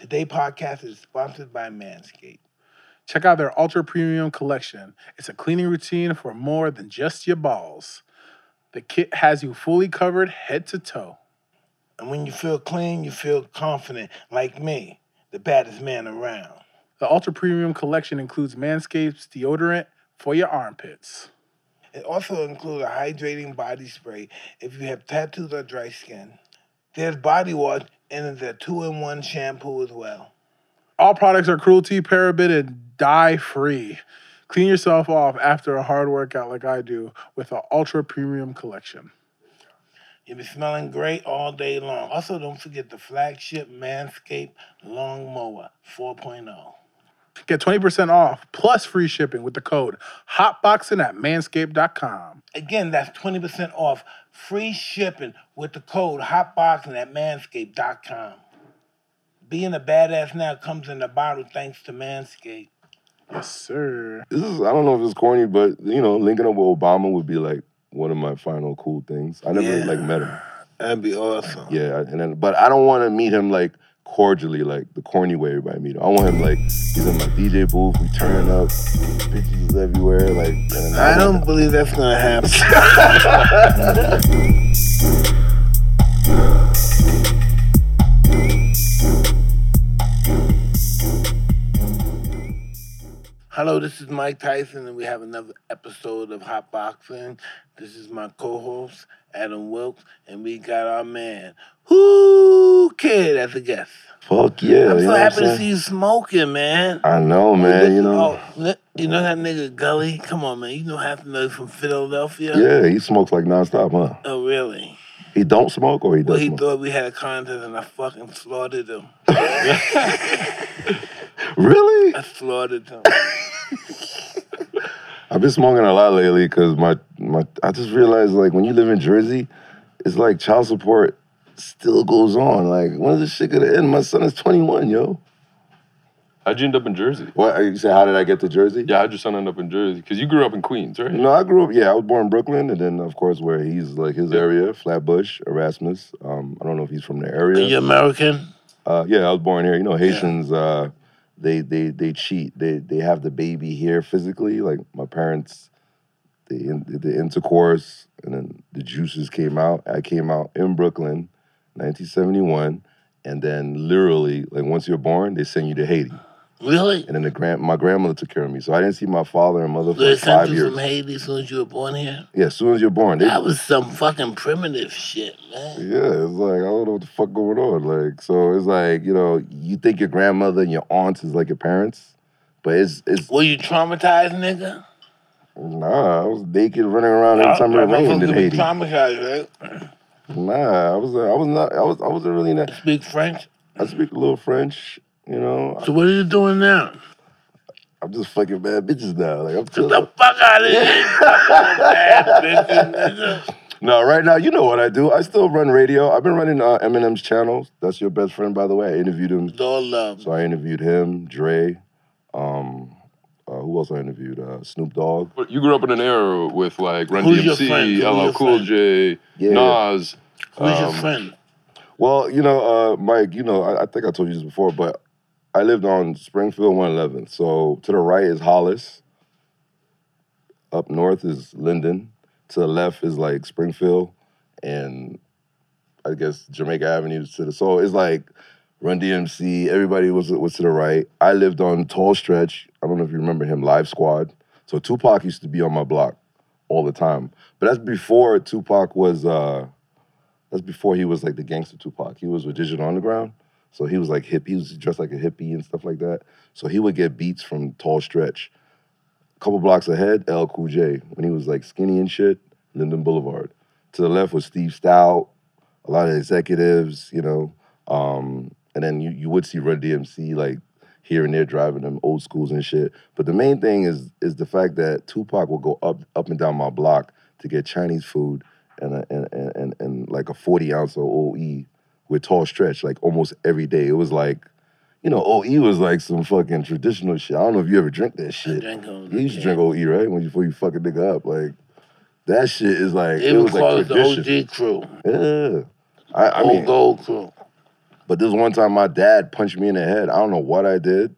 Today podcast is sponsored by Manscaped. Check out their Ultra Premium collection. It's a cleaning routine for more than just your balls. The kit has you fully covered head to toe. And when you feel clean, you feel confident, like me, the baddest man around. The Ultra Premium collection includes Manscaped's deodorant for your armpits. It also includes a hydrating body spray if you have tattoos or dry skin. There's body wash and the two-in-one shampoo as well. All products are cruelty, paraben, and dye free. Clean yourself off after a hard workout like I do with the Ultra Premium collection. You'll be smelling great all day long. Also, don't forget the flagship Manscaped Lawnmower 4.0. Get 20% off plus free shipping with the code HOTBOXING at manscaped.com. Again, that's 20% off free shipping with the code HOTBOXING at manscaped.com. Being a badass now comes in a bottle thanks to Manscaped. Yes, sir. This is I don't know if it's corny, but you know, linking up with Obama would be like one of my final cool things. I never Yeah. like met him. That'd be awesome. Yeah, and then but I don't want to meet him like cordially, like the corny way everybody meet him. I want him like he's in my DJ booth, we turning up, bitches everywhere, like. I don't believe that's gonna happen. Hello, this is Mike Tyson, and we have another episode of Hot Boxing. This is my co-host Adam Wilkes, and we got our man Kid as a guest. Fuck yeah! I'm you so happy to see you smoking, man. I know, man. You know. Oh, you know that nigga Gully? Come on, man. You know half the niggas from Philadelphia. Yeah, he smokes like nonstop, huh? Oh, really? He don't smoke or he does. Well, he smoke? thought we had a contest, and I fucking slaughtered him. Really? I slaughtered him. I've been smoking a lot lately because my my I just realized like when you live in Jersey, it's like child support still goes on. Like when is this shit gonna end? My son is 21, yo. How'd you end up in Jersey? What you say? How did I get to Jersey? Yeah, how'd your son end up in Jersey? Because you grew up in Queens, right? No, I grew up. Yeah, I was born in Brooklyn, and then of course where he's like his area, Flatbush, Erasmus. Um, I don't know if he's from the area. Are you American? Uh, yeah, I was born here. You know, Haitians, uh, they they they cheat. They they have the baby here physically. Like my parents, they the intercourse, and then the juices came out. I came out in Brooklyn, 1971, and then literally, like once you're born, they send you to Haiti, Really? and then the grand my grandmother took care of me. So I didn't see my father and mother for They like sent you years. from Haiti as soon as you were born here? Yeah, as soon as you're born, they, That was some fucking primitive shit, man. Yeah, it's like I don't know what the fuck going on. Like, so it's like you know, you think your grandmother and your aunts is like your parents, but it's it's Were you traumatized, nigga? nah. I was naked running around every time it rained in Haiti. traumatized, right? Nah, I was I was not I was I wasn't really not. Speak French. I speak a little French, you know. So what are you doing now? I'm just fucking bad bitches now. Like I'm Get the fuck out of here, fucking bad bitches, nigga. No, right now, you know what I do. I still run radio. I've been running uh, Eminem's channels. That's your best friend, by the way. I interviewed him. With all love. So I interviewed him, Dre. Um, uh, who else I interviewed? Uh, Snoop Dogg. But you grew up in an era with like Run Who's your? DMC, LL Cool? J, Yeah. Nas. Who's your um, friend? Well, you know, uh, Mike, you know, I, I think I told you this before, but I lived on Springfield 111. So to the right is Hollis. Up north is Linden. To the left is like Springfield. And I guess Jamaica Avenue to the so it's like Run DMC, everybody was was to the right. I lived on Tall Stretch. I don't know if you remember him, Live Squad. So Tupac used to be on my block all the time. But that's before Tupac was uh that's before he was like the gangster Tupac. He was with Digital Underground. So he was like hip. He was dressed like a hippie and stuff like that. So he would get beats from Tall Stretch. A couple blocks ahead, L Cool J, when he was like skinny and shit, Linden Boulevard. To the left was Steve Stoute, a lot of executives, you know. Um, and then you, you would see Run DMC like here and there driving them old schools and shit. But the main thing is is the fact that Tupac will go up up and down my block to get Chinese food and a, and, and, and, and like a 40 ounce of OE with tall stretch like almost every day. It was like, you know, OE was like some fucking traditional shit. I don't know if you ever drink that shit. drink You used to drink OE, right? When you, before you fuck a nigga up. Like, that shit is like, They it was like it the. OG crew. Yeah. I, I Old mean, gold crew. But this one time, my dad punched me in the head. I don't know what I did,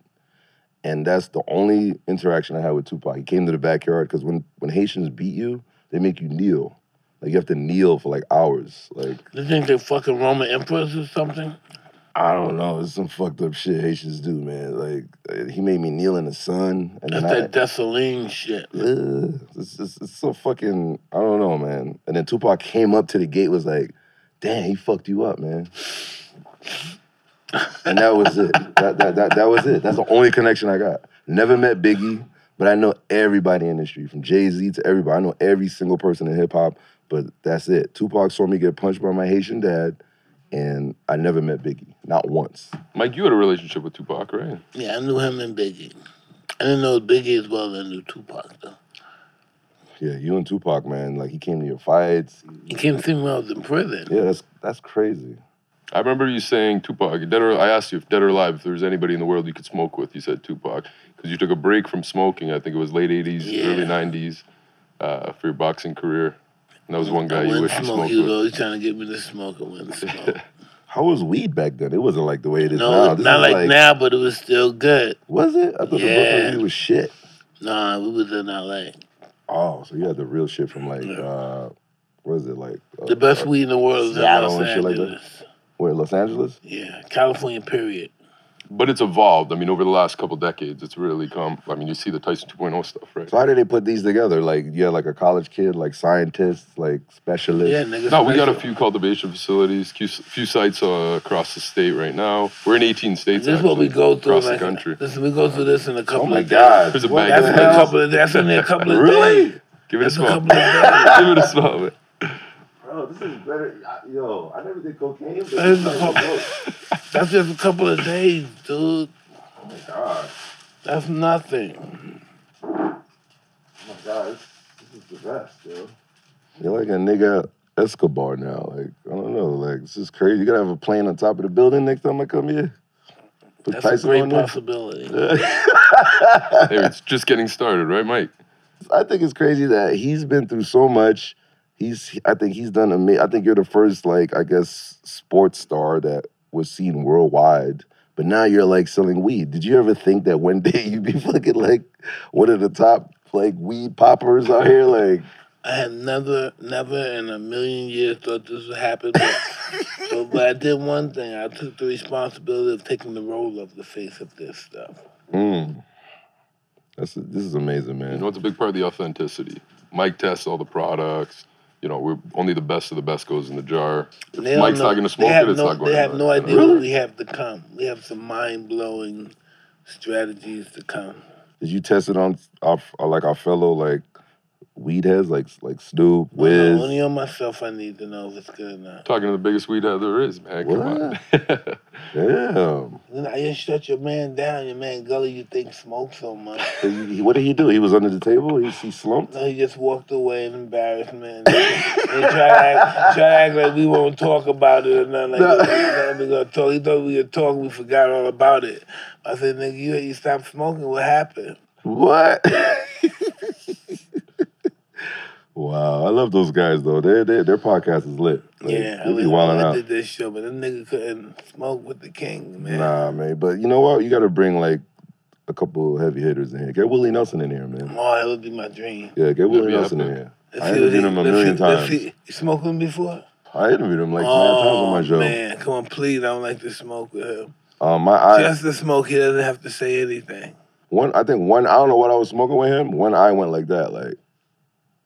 and that's the only interaction I had with Tupac. He came to the backyard because when when Haitians beat you, they make you kneel. Like you have to kneel for like hours. Like You think they're fucking Roman emperors or something? I don't know, it's some fucked up shit Haitians do, man. Like he made me kneel in the sun, and That's I, that Dessalines shit. Ugh, it's, it's, it's so fucking I don't know, man. And then Tupac came up to the gate, was like, "Damn, he fucked you up, man." And that was it. That, that that that was it. That's the only connection I got. Never met Biggie, but I know everybody in the street, from Jay Z to everybody. I know every single person in hip hop. But that's it. Tupac saw me get punched by my Haitian dad, and I never met Biggie, not once. Mike, you had a relationship with Tupac, right? Yeah, I knew him and Biggie. I didn't know Biggie as well as I knew Tupac though. Yeah, you and Tupac, man. Like he came to your fights. He came to see me when I was in prison. Yeah, that's that's crazy. I remember you saying Tupac. Dead or I asked you if dead or alive, if there was anybody in the world you could smoke with. You said Tupac because you took a break from smoking. I think it was late '80s, Yeah. early '90s uh, for your boxing career. And that was one guy I you wouldn't wish you smoke. smoked He was with. always trying to get me to smoke. I wouldn't smoke. How was weed back then? It wasn't like the way it is no, now. not This like, now, but it was still good. Was it? I thought the Yeah. Brooklyn weed was shit. Nah, we was in LA. Oh, so you had the real shit from like, uh, what is it like? Uh, The best weed in the world is in Seattle Los and like? Angeles. Where Los Angeles? Yeah, California. Period. But it's evolved. I mean, over the last couple decades, it's really come. I mean, you see the Tyson 2.0 stuff, right? So how did they put these together? Like you had like a college kid, like scientists, like specialists. Yeah, nigga. No, we got a few cultivation facilities, few, few sites uh, across the state right now. We're in 18 states. This is what we go through. across Like, the country. Listen, we go through this in a couple Oh my of God! days. There's a What bag That's of a hell? hell. couple of. That's only a couple of Really? days. Give it a That's a smell. couple. Give it a smell, man. Bro, this is better. Yo, I never did cocaine. But That is. That's just a couple of days, dude. Oh my god! That's nothing. Oh my god! This, this is the best, yo. You're like a nigga Escobar now. Like I don't know. Like this is crazy. You gotta have a plane on top of the building next time I come here. Put That's a great possibility. Hey, it's just getting started, right, Mike? I think it's crazy that he's been through so much. He's, I think he's done amazing. I think you're the first, like, I guess, sports star that was seen worldwide. But now you're like selling weed. Did you ever think that one day you'd be fucking like one of the top like weed poppers out here? Like, I had never, never in a million years thought this would happen. But, but, but I did one thing. I took the responsibility of taking the role of the face of this stuff. mm. that's this is amazing, man. You know, it's a big part of the authenticity. Mike tests all the products. You know, we're only the best of the best goes in the jar. If They Mike's know- not going to smoke it, it's no, not going to They have no idea You know? what we have to come. We have some mind blowing strategies to come. Did you test it on our, like our fellow like weed heads, like like Snoop, Well, Wiz? Only on myself, I need to know if it's good or not. Talking to the biggest weed head there is, man. Come on. Damn. Then I just shut your man down. Your man Gully, you think smoke so much. What did he do? He was under the table. He, he slumped. No, he just walked away in embarrassment. and try to, act, try to act like we won't talk about it or nothing. Like No. that. we gonna talk. He thought we could talk. We forgot all about it. I said, nigga, you you stopped smoking. What happened? What? Wow, I love those guys though. Their their their podcast is lit. Like, yeah, I, they be was, wilding I out. did this show, but that nigga couldn't smoke with the king, man. Nah, man. But you know what? You got to bring like a couple heavy hitters in here. Get Willie Nelson in here, man. Oh, that would be my dream. Yeah, get Willie be Nelson in here. Let's I see what interviewed he- him a let's million see- times. see- You smoked with him before? I interviewed him like oh, nine times on my show. man, come on, please. I don't like to smoke with him. Um, my eye, Just to smoke, he doesn't have to say anything. one, I think one. I don't know what I was smoking with him. One eye went like that, like,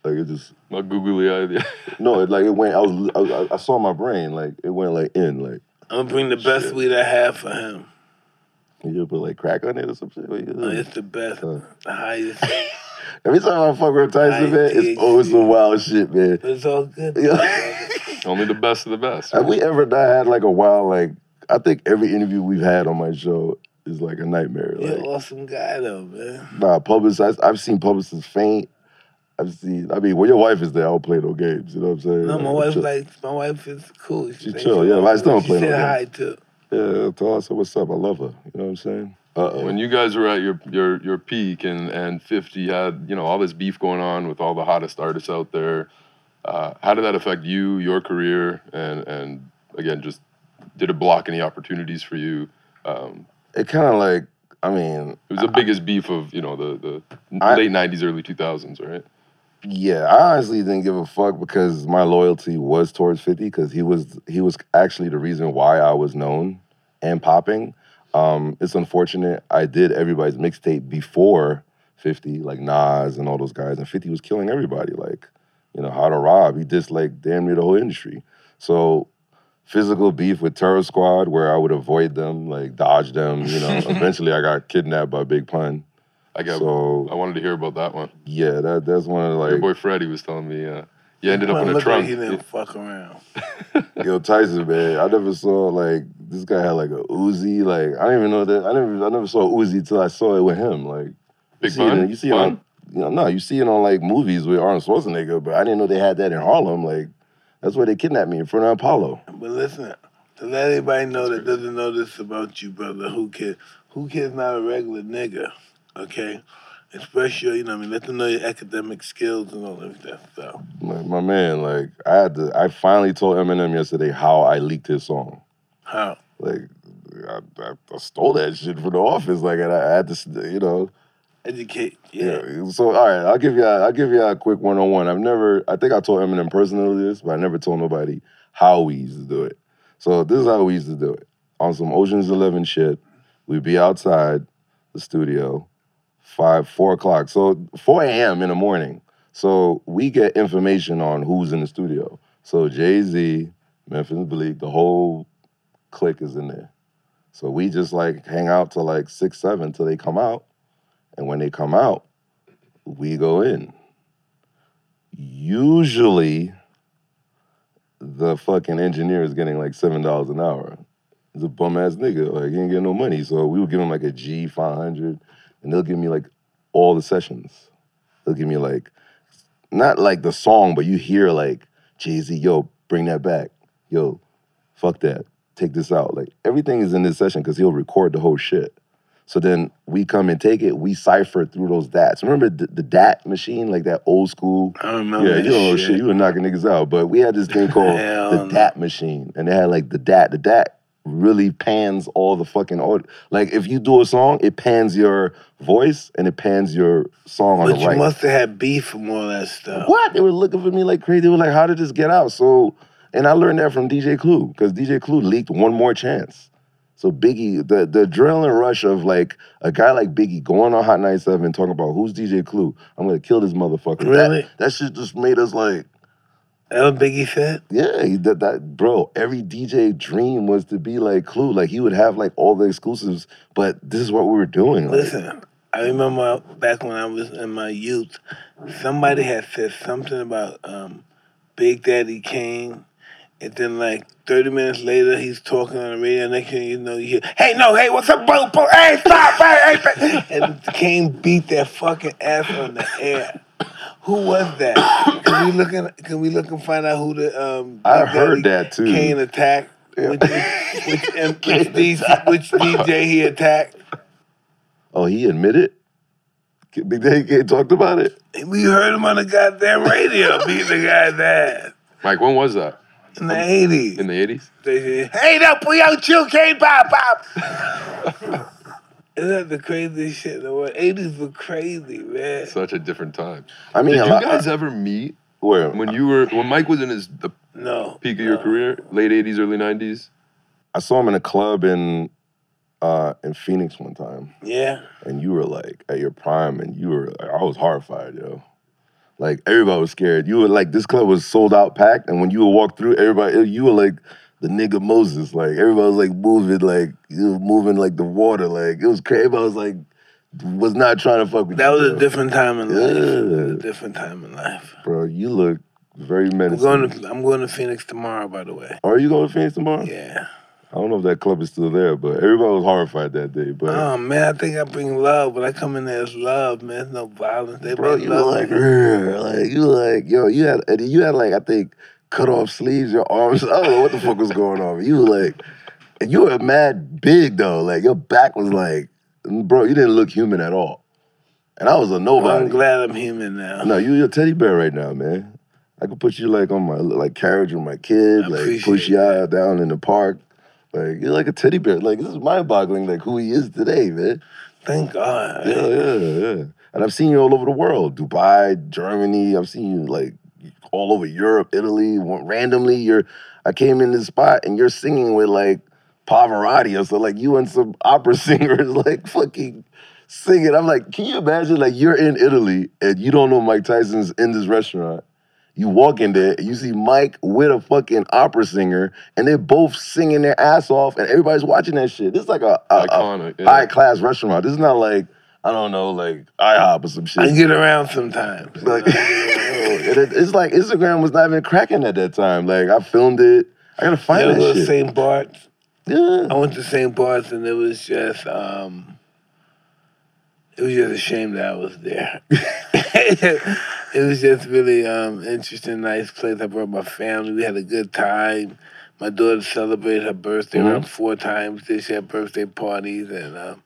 like it just My googly eye. no, it like it went. I was, I, was- I saw my brain like it went like in, like I'm gonna bring the best Shit. weed I have for him. you put like crack on it or some shit. What you Oh, it's the best, Uh. the highest. Every time I fuck with Tyson, man, it's always you. some wild shit, man. But it's all good. Yeah. Only the best of the best. Have we ever not had like a wild like? I think every interview we've had on my show is like a nightmare. You're Like, an awesome guy, though, man. nah, publicists. I've seen publicists faint. I've seen. I mean, when your wife is there, I don't play no games. You know what I'm saying? No, my Like, wife chill. like my wife is cool. She said chill, she yeah, but I still don't to- play She said hi too. Yeah, tell her I said, what's up. I love her. You know what I'm saying? Uh oh. When you guys were at your your your peak and and 50 had you know all this beef going on with all the hottest artists out there, uh, how did that affect you, your career, and and again just did it block any opportunities for you? Um, It kind of like, I mean, it was the biggest beef of you know the the I- late '90s, early 2000s, right? Yeah, I honestly didn't give a fuck because my loyalty was towards 50 because he was he was actually the reason why I was known and popping. Um, it's unfortunate I did everybody's mixtape before 50, like Nas and all those guys, and 50 was killing everybody. Like, you know, how to rob. He did like damn near the whole industry. So physical beef with Terror Squad where I would avoid them, like dodge them, you know. Eventually I got kidnapped by Big Pun. I got. So I wanted to hear about that one. yeah, that that's one of Your like your boy Freddie was telling me uh, you ended up in a look trunk. Like he didn't fuck around. Yo, Tyson, man, I never saw like this guy had like a Uzi. Like I didn't even know that. I never, I never saw Uzi till I saw it with him. Like you Big see it, you see it on, you know, no, you see it on like movies with Arnold Schwarzenegger, but I didn't know they had that in Harlem. Like that's where they kidnapped me in front of Apollo. But listen, to let anybody know that doesn't know this about you, brother, Whoo Kid, Whoo Kid's not a regular nigga, okay? Express your, you know, I mean, let them know your academic skills and all of that stuff. My, my man, like I had to. I finally told Eminem yesterday how I leaked his song. How? Like I, I, I stole that shit from the office. Like and I, I had to, you know. Educate. Yeah. Yeah. So all right, I'll give you a, I'll give you a quick one on one. I've never I think I told Eminem personally this, but I never told nobody how we used to do it. So this is how we used to do it. On some Ocean's Eleven shit, we'd be outside the studio, five, four o'clock. So 4 a.m. in the morning. So we get information on who's in the studio. So Jay-Z, Memphis Bleek, the whole clique is in there. So we just like hang out till like six, seven till they come out. And when they come out, we go in. Usually, the fucking engineer is getting like seven dollars an hour. He's a bum ass nigga. Like he ain't getting no money. So we would give him like a G five hundred, and they'll give me like all the sessions. They'll give me like not like the song, but you hear like Jay Z, yo, bring that back. Yo, fuck that. Take this out. Like everything is in this session because he'll record the whole shit. So then we come and take it. We cipher through those DATs. Remember the, the DAT machine, like that old school. I don't remember. Yeah, you know shit. shit. You were knocking niggas out. But we had this thing called the. DAT machine, and they had like the DAT. The DAT really pans all the fucking audio. Like if you do a song, it pans your voice and it pans your song on But the you right. must have had beef from all that stuff. What? They were looking for me like crazy. They were like, "How did this get out?" So, and I learned that from DJ Clue because DJ Clue leaked one more chance. So Biggie, the the adrenaline rush of like a guy like Biggie going on Hot 97 talking about who's DJ Clue, I'm gonna kill this motherfucker. That- Really? That, shit just made us like, What Biggie said? yeah, he- that that bro. Every DJ dream was to be like Clue. Like he would have like all the exclusives, but this is what we were doing. Like, Listen, I remember back when I was in my youth, somebody had said something about um, Big Daddy Kane, and then like 30 minutes later, he's talking on the radio. Next thing you know, you hear, "Hey, no, hey, what's up, bro? bro hey, stop, hey, hey." And Kane beat that fucking ass on the air. Who was that? Can we look and can we look and find out who the um? I heard that, too. Kane attacked. Yeah. Which, which, which, which, DJ, which DJ he attacked? oh, he admitted. Big Daddy Kane talked about it. We heard him on the goddamn radio beat the guy's ass Mike, when was that? in the 80s. In the 80s? They said, hey, that boy, yo, chill, K pop, pop. Isn't that the craziest shit in the world? 80s were crazy, man. Such a different time. I mean, Did a you lot- guys ever meet where when you were when Mike was in his the No. peak of your career, late 80s, early 90s? I saw him in a club in uh in Phoenix one time, Yeah. and you were like at your prime, and you were I was horrified, yo. Like everybody was scared. You were like this club was sold out, packed, and when you would walk through, everybody you were like the nigga Moses. Like everybody was like moving, like you were moving like the water. Like it was crazy. Everybody was like was not trying to fuck with That you. was a different time in life. A different time in life. bro. You look very I'm menacing. going to I'm going to Phoenix tomorrow, by the way. Are you going to Phoenix tomorrow? Yeah. I don't know if that club is still there, but everybody was horrified that day. But Oh man, I think I bring love. When I come in there, it's love, man. There's no violence. They Bro, you love. like, like you like, yo, you had, you had like, I think, cut off sleeves, your arms. I don't know what the fuck was going on. You were like, and you were mad big though. Like your back was like, bro, you didn't look human at all. And I was a nobody. I'm glad I'm human now. No, you you're a teddy bear right now, man. I could put you like on my like carriage with my kid, like push you out down in the park. Like you're like a teddy bear. Like this is mind boggling. Like who he is today, man. Thank God. Yeah, yeah, yeah. And I've seen you all over the world, Dubai, Germany. I've seen you like all over Europe, Italy. Randomly, you're. I came in this spot and you're singing with like Pavarotti or so, like you and some opera singers, like fucking singing. I'm like, can you imagine? Like you're in Italy and you don't know Mike Tyson's in this restaurant. You walk in there, and you see Mike with a fucking opera singer, and they're both singing their ass off, and everybody's watching that shit. This is like a, a, a Iconic. yeah. high class restaurant. This is not like I don't know, like IHOP or some shit. I get around sometimes. Like, it- it- it's like Instagram was not even cracking at that time. Like I filmed it. I gotta find go that shit. St. Bart's. Yeah. I went to St. Bart's and it was just um it was just a shame that I was there. it was just really um interesting, nice place. I brought my family. We had a good time. My daughter celebrated her birthday Mhm. around four times. They had birthday parties and um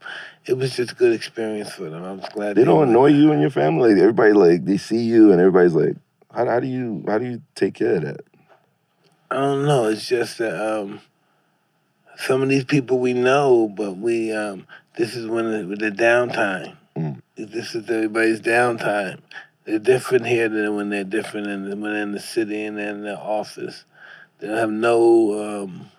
it was just a good experience for them. I was glad They don't went. annoy you and your family. Like, everybody like they see you and everybody's like, how, how do you how do you take care of that? I don't know. It's just that um, some of these people we know, but we um, this is when the, the downtime. Mm. This is everybody's downtime. They're different here than when they're different in the, when they're in the city and they're in the office. They don't have no um,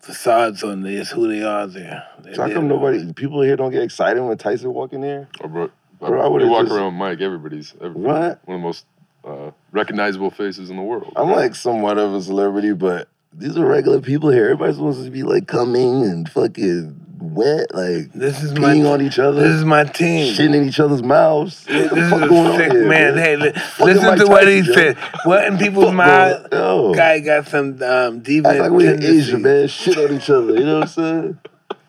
facades on there. It's who they are there. They're So how there. come nobody people here don't get excited when Tyson walk in there? Oh, bro, Bro, I would've walk just- around Mike, everybody's every, What? one of the most uh, recognizable faces in the world. I'm like somewhat of a celebrity, but these are regular people here. Everybody's supposed to be like coming and fucking wet, like This is my on each other, this is my team. shitting in each other's mouths. This fuck is going a on sick here, man. Hey, li- listen to what he Tyson, said. What in people's Fuck mind? going. Guy got some um, deviant Act like we're in. Asia, man. Shit on each other. You know what I'm saying?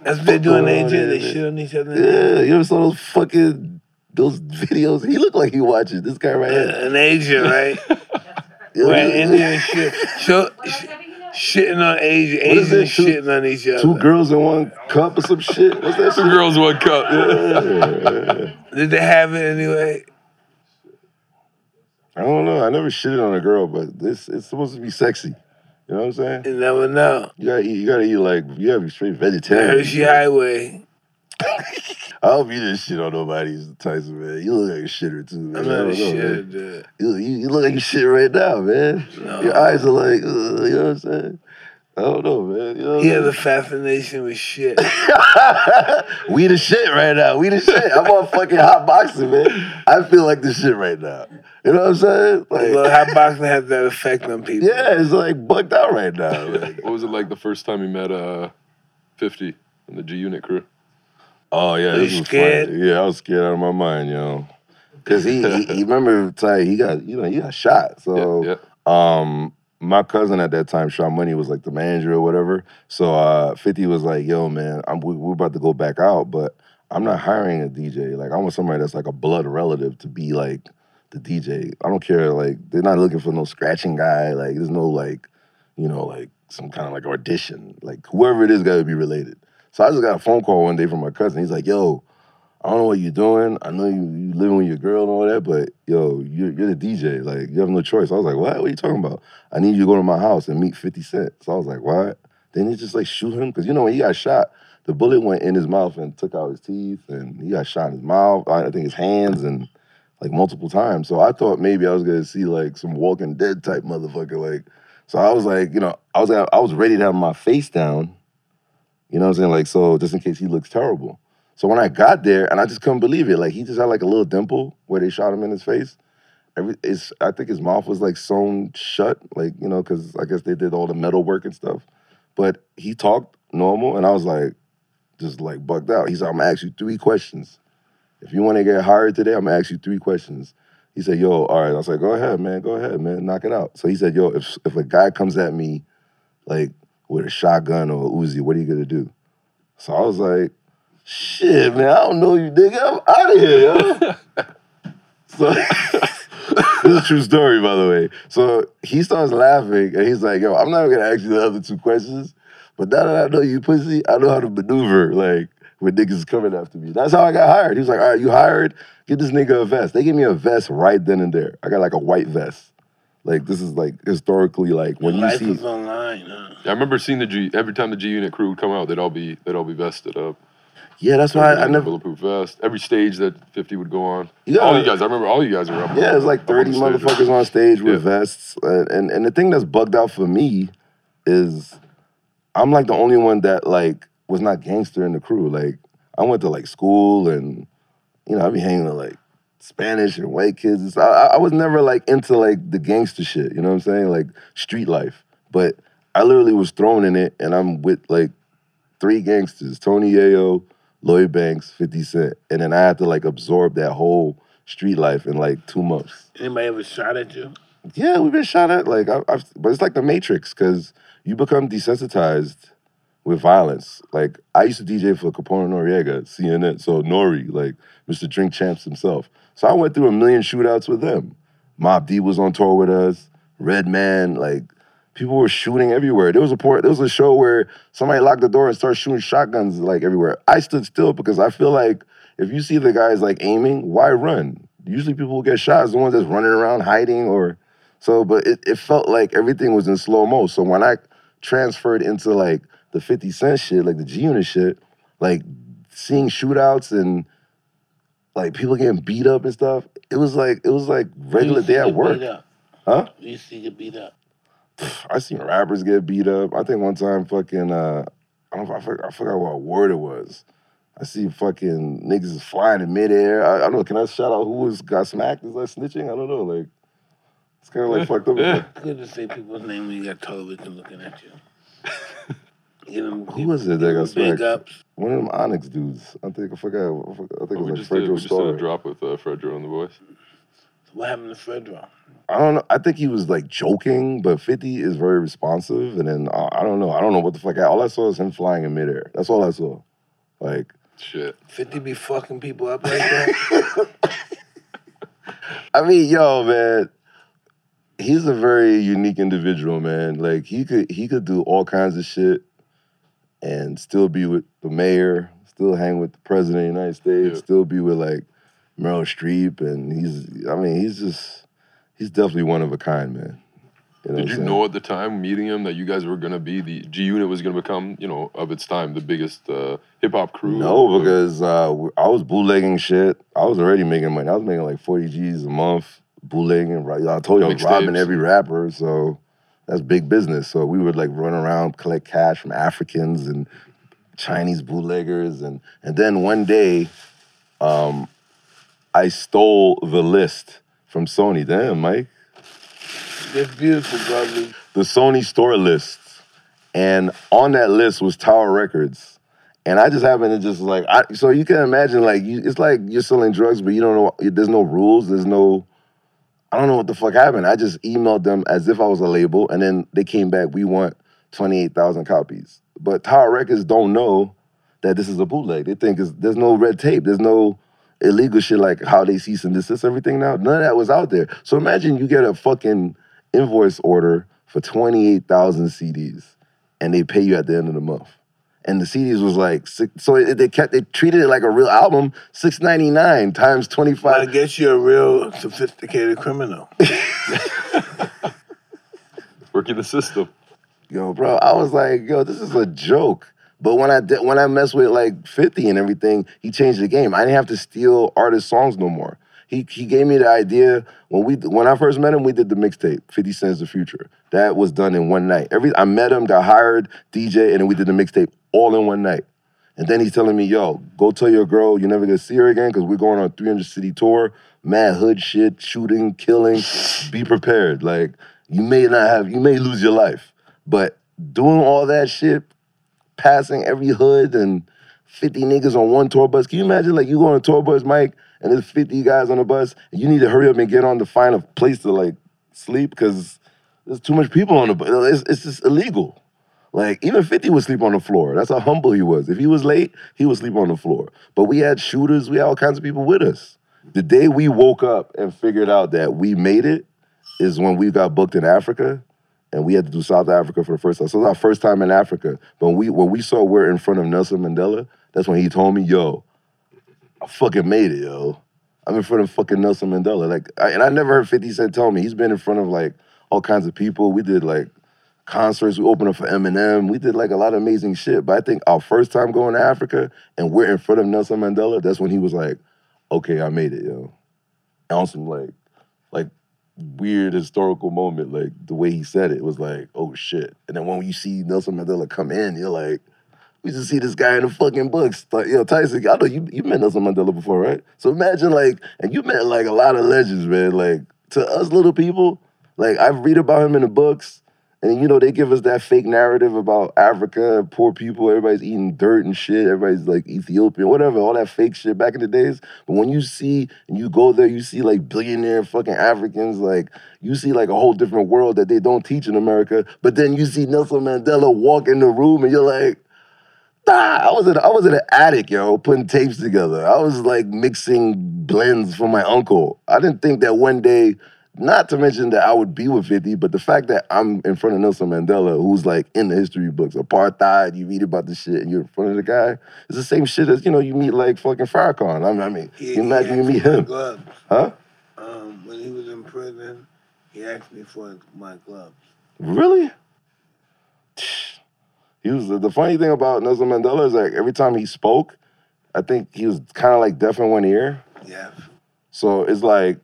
That's what they do in Asia. They shit on each other. Yeah, you ever saw those fucking those videos? He looked like he watches this guy right here. In Asia, right? Yeah, right. Indian shit. So, shitting on Asia. What is Asian? Two- shitting on each other. Two girls in one cup or some shit. What's that Two shit? girls, one cup. Yeah. Did they have it anyway? I don't know. I never shitted on a girl, but this it's supposed to be sexy. You know what I'm saying? You never know. You gotta eat. You gotta eat like you gotta be straight vegetarian. Hershey Highway. I hope you didn't shit on nobody's Tyson, man. You look like a shitter too, man. I'm I not a don't know, man. shit, dude. You, you, you look like you shit right now, man. No. Your eyes are like, uh, you know what I'm saying? I don't know, man. You know He has a fascination with shit. we the shit right now. We the shit. I'm on fucking hot boxing, man. I feel like the shit right now. You know what I'm saying? Like, well, how boxing has that effect on people? yeah, it's like bugged out right now. Like, What was it like the first time you met uh, 50 in the G Unit crew? Oh yeah, this was scared? Yeah, I was scared out of my mind, yo. Cause he, he, he remember Ty, he got you know he got shot. So yeah, yeah. um my cousin at that time, Sha Money, was like the manager or whatever. So uh 50 was like, yo, man, I'm we, we're about to go back out, but I'm not hiring a DJ. Like I want somebody that's like a blood relative to be like the DJ. I don't care, like they're not looking for no scratching guy. Like there's no like, you know, like some kind of like audition. Like whoever it is gotta be related. So I just got a phone call one day from my cousin. He's like, yo, I don't know what you're doing. I know you, you living with your girl and all that, but yo, you're, you're the DJ. Like, you have no choice. I was like, what? What are you talking about? I need you to go to my house and meet 50 Cent. So I was like, what? Then you just like shoot him? Because you know, when he got shot, the bullet went in his mouth and took out his teeth, and he got shot in his mouth, I I think his hands, and like multiple times. So I thought maybe I was gonna see like some Walking Dead type motherfucker. Like, so I was like, you know, I was I was ready to have my face down. You know what I'm saying? Like, so just in case he looks terrible. So when I got there, and I just couldn't believe it, like he just had like a little dimple where they shot him in his face. Every, it's, I think his mouth was like sewn shut, like you know, because I guess they did all the metal work and stuff. But he talked normal, and I was like, just like bugged out. He said, "I'm gonna ask you three questions. If you want to get hired today, I'm gonna ask you three questions." He said, "Yo, all right." I was like, "Go ahead, man. Go ahead, man. Knock it out." So he said, "Yo, if if a guy comes at me, like with a shotgun or a Uzi, what are you gonna do?" So I was like, "Shit, man. I don't know you, nigga. I'm out of here, yo." so this is a true story, by the way. So he starts laughing and he's like, "Yo, I'm not gonna ask you the other two questions, but now that I know you pussy, I know how to maneuver like when niggas is coming after me." That's how I got hired. He was like, "All right, you hired. Get this nigga a vest." They gave me a vest right then and there. I got like a white vest. Like this is like historically like when you Life see was online. Huh? Yeah, I remember seeing the G every time the G Unit crew would come out, they'd all be they'd all be vested up. yeah, that's why I, I Everybody in a never bulletproof vest. Every stage that 50 would go on. Yeah. All you guys, I remember all you guys were up. Yeah, it's like up on 30 motherfuckers on stage with Yeah. vests. And, and and the thing that's bugged out for me is I'm like the only one that like was not gangster in the crew. Like I went to like school and you know, I'd be hanging with like Spanish and white kids. I, I was never like into like the gangster shit, you know what I'm saying? Like street life. But I literally was thrown in it and I'm with like three gangsters, Tony Yayo, Lloyd Banks, 50 Cent. And then I had to like absorb that whole street life in like two months. Anybody ever shot at you? Yeah, we've been shot at. Like, I, I've, but it's like the Matrix because you become desensitized with violence. Like, I used to DJ for Capone Noreaga, CNN, so Nori, like Mr. Drink Champs himself. So I went through a million shootouts with them. Mobb Deep was on tour with us. Redman, like people were shooting everywhere. There was a port, there was a show where somebody locked the door and started shooting shotguns like everywhere. I stood still because I feel like if you see the guys like aiming, why run? Usually people who get shot is the ones that's running around hiding or so, but it, it felt like everything was in slow mo. So when I transferred into like the 50 Cent shit, like the G Unit shit, like seeing shootouts and like people getting beat up and stuff, it was like it was like regular day at work. Huh? You see get beat up. I seen rappers get beat up. I think one time fucking uh I don't know if I forgot, I forgot what word it was. I see fucking niggas is flying in midair. I, I don't know. Can I shout out who was got smacked? Is that snitching? I don't know. Like it's kind of like fucked up. Good to say people's name when you got television looking at you. Get them, Who was it that got big smacked? ups. One of them Onyx dudes. I think I forgot. I, forgot, I think it Oh, we was just like did, we Fredro just did a drop with uh, Fredro and the boys. What happened to Fredro? I don't know. I think he was like joking, but 50 is very responsive. And then uh, I don't know. I don't know what the fuck. I, All I saw is him flying in midair. That's all I saw. Like, Shit. 50 be fucking people up like that? I mean, yo, man, he's a very unique individual, man. Like he could he could do all kinds of shit and still be with the mayor, still hang with the president of the United States, Yeah. still be with like Meryl Streep, and he's I mean, he's just he's definitely one of a kind, man. You know Did you saying? know at the time meeting him that you guys were gonna be the G Unit was gonna become, you know, of its time the biggest uh, hip hop crew? No, of- because uh, I was bootlegging shit. I was already making money. I was making like 40 G's a month bootlegging. Right? I told you I was robbing Mixtapes. every rapper, so that's big business. So we would like run around, collect cash from Africans and Chinese bootleggers, and and then one day, um, I stole the list from Sony. Damn, Mike It's beautiful, brother. the Sony store list, and on that list was Tower Records. And I just happened to just like, I, so you can imagine like, you, it's like you're selling drugs, but you don't know, there's no rules, there's no, I don't know what the fuck happened. I just emailed them as if I was a label, and then they came back, we want 28,000 copies. But Tower Records don't know that this is a bootleg. They think there's no red tape, there's no illegal shit like how they cease and desist everything now. None of that was out there. So imagine you get a fucking invoice order for 28,000 CDs and they pay you at the end of the month. And the CDs was like six, so it, they kept they treated it like a real album, six ninety nine times twenty I five. guess you're a real sophisticated criminal. working the system. Yo, bro, I was like, yo, this is a joke. But when I did, when I messed with like Fifty and everything, he changed the game. I didn't have to steal artist songs no more. He he gave me the idea when we when I first met him. We did the mixtape, Fifty Cent's the Future. That was done in one night. Every I met him, got hired, DJ, and then we did the mixtape all in one night. And then he's telling me, yo, go tell your girl you're never gonna see her again because we're going on a 300 city tour, mad hood shit, shooting, killing. Be prepared. Like, you may not have, you may lose your life. But doing all that shit, passing every hood and 50 niggas on one tour bus. Can you imagine like you go on a tour bus, Mike, and there's 50 guys on the bus, and you need to hurry up and get on to find a place to like sleep because there's too much people on the bus. It's, it's just illegal. Like even 50 would sleep on the floor. That's how humble he was. If he was late, he would sleep on the floor. But we had shooters, we had all kinds of people with us. The day we woke up and figured out that we made it is when we got booked in Africa and we had to do South Africa for the first time. So it was our first time in Africa. But when we when we saw we're in front of Nelson Mandela, that's when he told me, yo, I fucking made it, yo. I'm in front of fucking Nelson Mandela. Like, I, and I never heard 50 Cent tell me. He's been in front of like all kinds of people. We did like concerts. We opened up for Eminem. We did like a lot of amazing shit. But I think our first time going to Africa and we're in front of Nelson Mandela, that's when he was like, okay, I made it, yo. And on some like, like weird historical moment, like the way he said it was like, oh shit. And then when you see Nelson Mandela come in, you're like, we just see this guy in the fucking books. Like, yo, Tyson, I know you you met Nelson Mandela before, right? So imagine like, and you met like a lot of legends, man. Like to us little people, like I read about him in the books, and you know they give us that fake narrative about Africa, poor people, everybody's eating dirt and shit, everybody's like Ethiopian, whatever, all that fake shit back in the days. But when you see and you go there, you see like billionaire fucking Africans, like you see like a whole different world that they don't teach in America. But then you see Nelson Mandela walk in the room, and you're like. Nah, I was in I was in an attic, yo, putting tapes together. I was like mixing blends for my uncle. I didn't think that one day, not to mention that I would be with 50, but the fact that I'm in front of Nelson Mandela, who's like in the history books, apartheid, you read about this shit and you're in front of the guy, it's the same shit as, you know, you meet like fucking Farrakhan. I mean, I mean He- you imagine you meet him. Gloves. Huh? Um, when he was in prison, he asked me for my gloves. Really? He was the funny thing about Nelson Mandela is like every time he spoke, I think he was kind of like deaf in one ear. Yeah. So it's like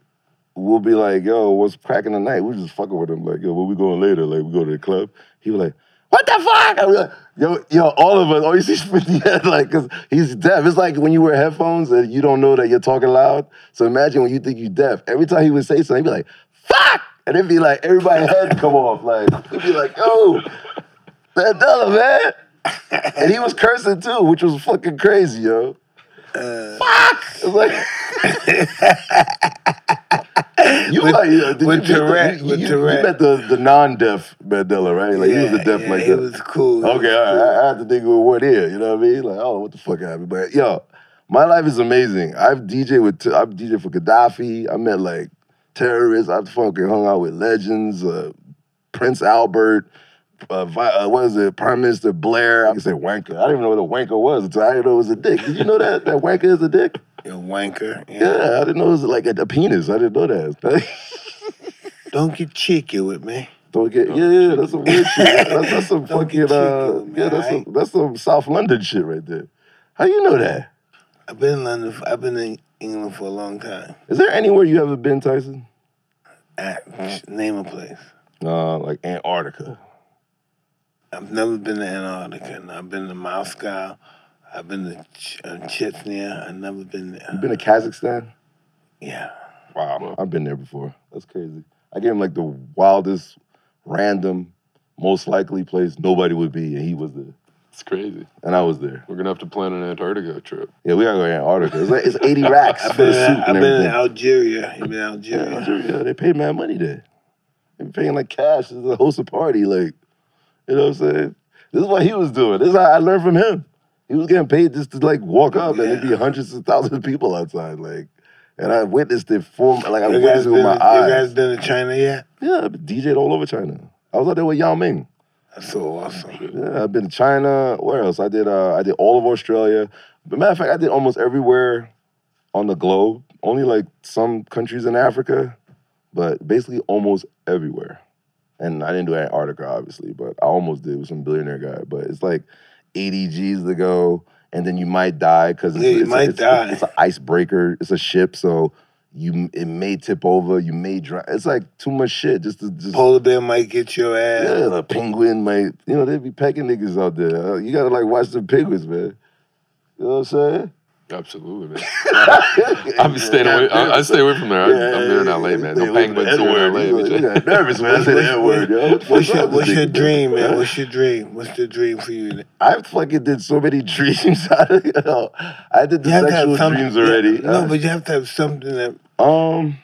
we'll be like, "Yo, what's cracking tonight?" We just fucking with him, like, "Yo, where we going later?" Like we go to the club. He was like, "What the fuck?" Like, "Yo, yo, all of us, all you see is 50 head, like, cause he's deaf. It's like when you wear headphones and you don't know that you're talking loud. So imagine when you think you're deaf. Every time he would say something, he'd be like, "Fuck," and it'd be like everybody's head come off, like he'd be like, "Yo, Mandela, man." And he was cursing too, which was fucking crazy, yo. Uh, Fuck! It's like you With- like uh, did you with the- Tourette, you, with you, Tourette. you met the, the non-deaf Mandela, right? Like he was a deaf yeah, like he that. was cool. Okay, was cool. I, I had to think with one ear. You know what I mean? Like, know what the fuck happened, but yo, my life is amazing. I've DJ with I've DJ for Gaddafi. I met like terrorists. I've fucking hung out with legends. Uh, Prince Albert. Uh, uh, what is it? Prime Minister Blair. I can say wanker. I didn't even know what a wanker was until I didn't know it was a dick. Did you know that that wanker is a dick? You wanker. Yeah. Yeah, I didn't know it was like a, a penis. I didn't know that. Don't get cheeky with me. Don't get yeah, yeah. That's some weird shit. That's, that's some Don't fucking uh, man, yeah. That's some that's some South London shit right there. How you know that? I've been in London. For, I've been in England for a long time. Is there anywhere you've ever been, Tyson? At, name a place. Uh, like Antarctica. I've never been to Antarctica. and I've been to Moscow. I've been to Ch- uh, Chechnya. I've never been there. You been to Kazakhstan? Yeah. Wow, I've been there before. That's crazy. I gave him like the wildest, random, most likely place nobody would be, and he was there, It's crazy. and I was there. We're gonna have to plan an Antarctica trip. Yeah, we gotta go to Antarctica. It's, like, it's eighty racks I've for been, the suit in, I've and been in everything. Algeria. You've been in Yeah, Algeria. Algeria, they pay mad money there. They be paying like cash to host a party. Like, you know what I'm saying? This is what he was doing. This is how I learned from him. He was getting paid just to like walk up and there'd be hundreds of thousands of people outside. Like, and I witnessed it for like I You witnessed it with my eyes. you guys been to China yet? Yeah, I've been DJed all over China. I was out there with Yao Ming. That's so awesome. Yeah, I've been to China. Where else? I did. Uh, I did all of Australia. But matter of fact, I did almost everywhere on the globe. Only like some countries in Africa, but basically almost everywhere. And I didn't do Antarctica, obviously, but I almost did with some billionaire guy. But it's like 80 G's to go, and then you might die because it's, Yeah, you it's, might it's, die. it's an icebreaker. It's a ship, so you it may tip over. You may drown. It's like too much shit just to just. Polar bear might get your ass. Yeah, the penguin might, you know, they be pecking niggas out there. Uh, you gotta like watch the penguins, man. You know what I'm saying? Absolutely, man. I'm staying away. I, I stay away from there. I, I'm there in LA, man. No penguins somewhere in LA. You got nervous, man. I said that word, yo. What's your What's your dream, man? Huh? What's your dream? What's the dream for you? I fucking did so many dreams. I did the You sexual have something. dreams already. No, Uh, but you have to have something that. Um,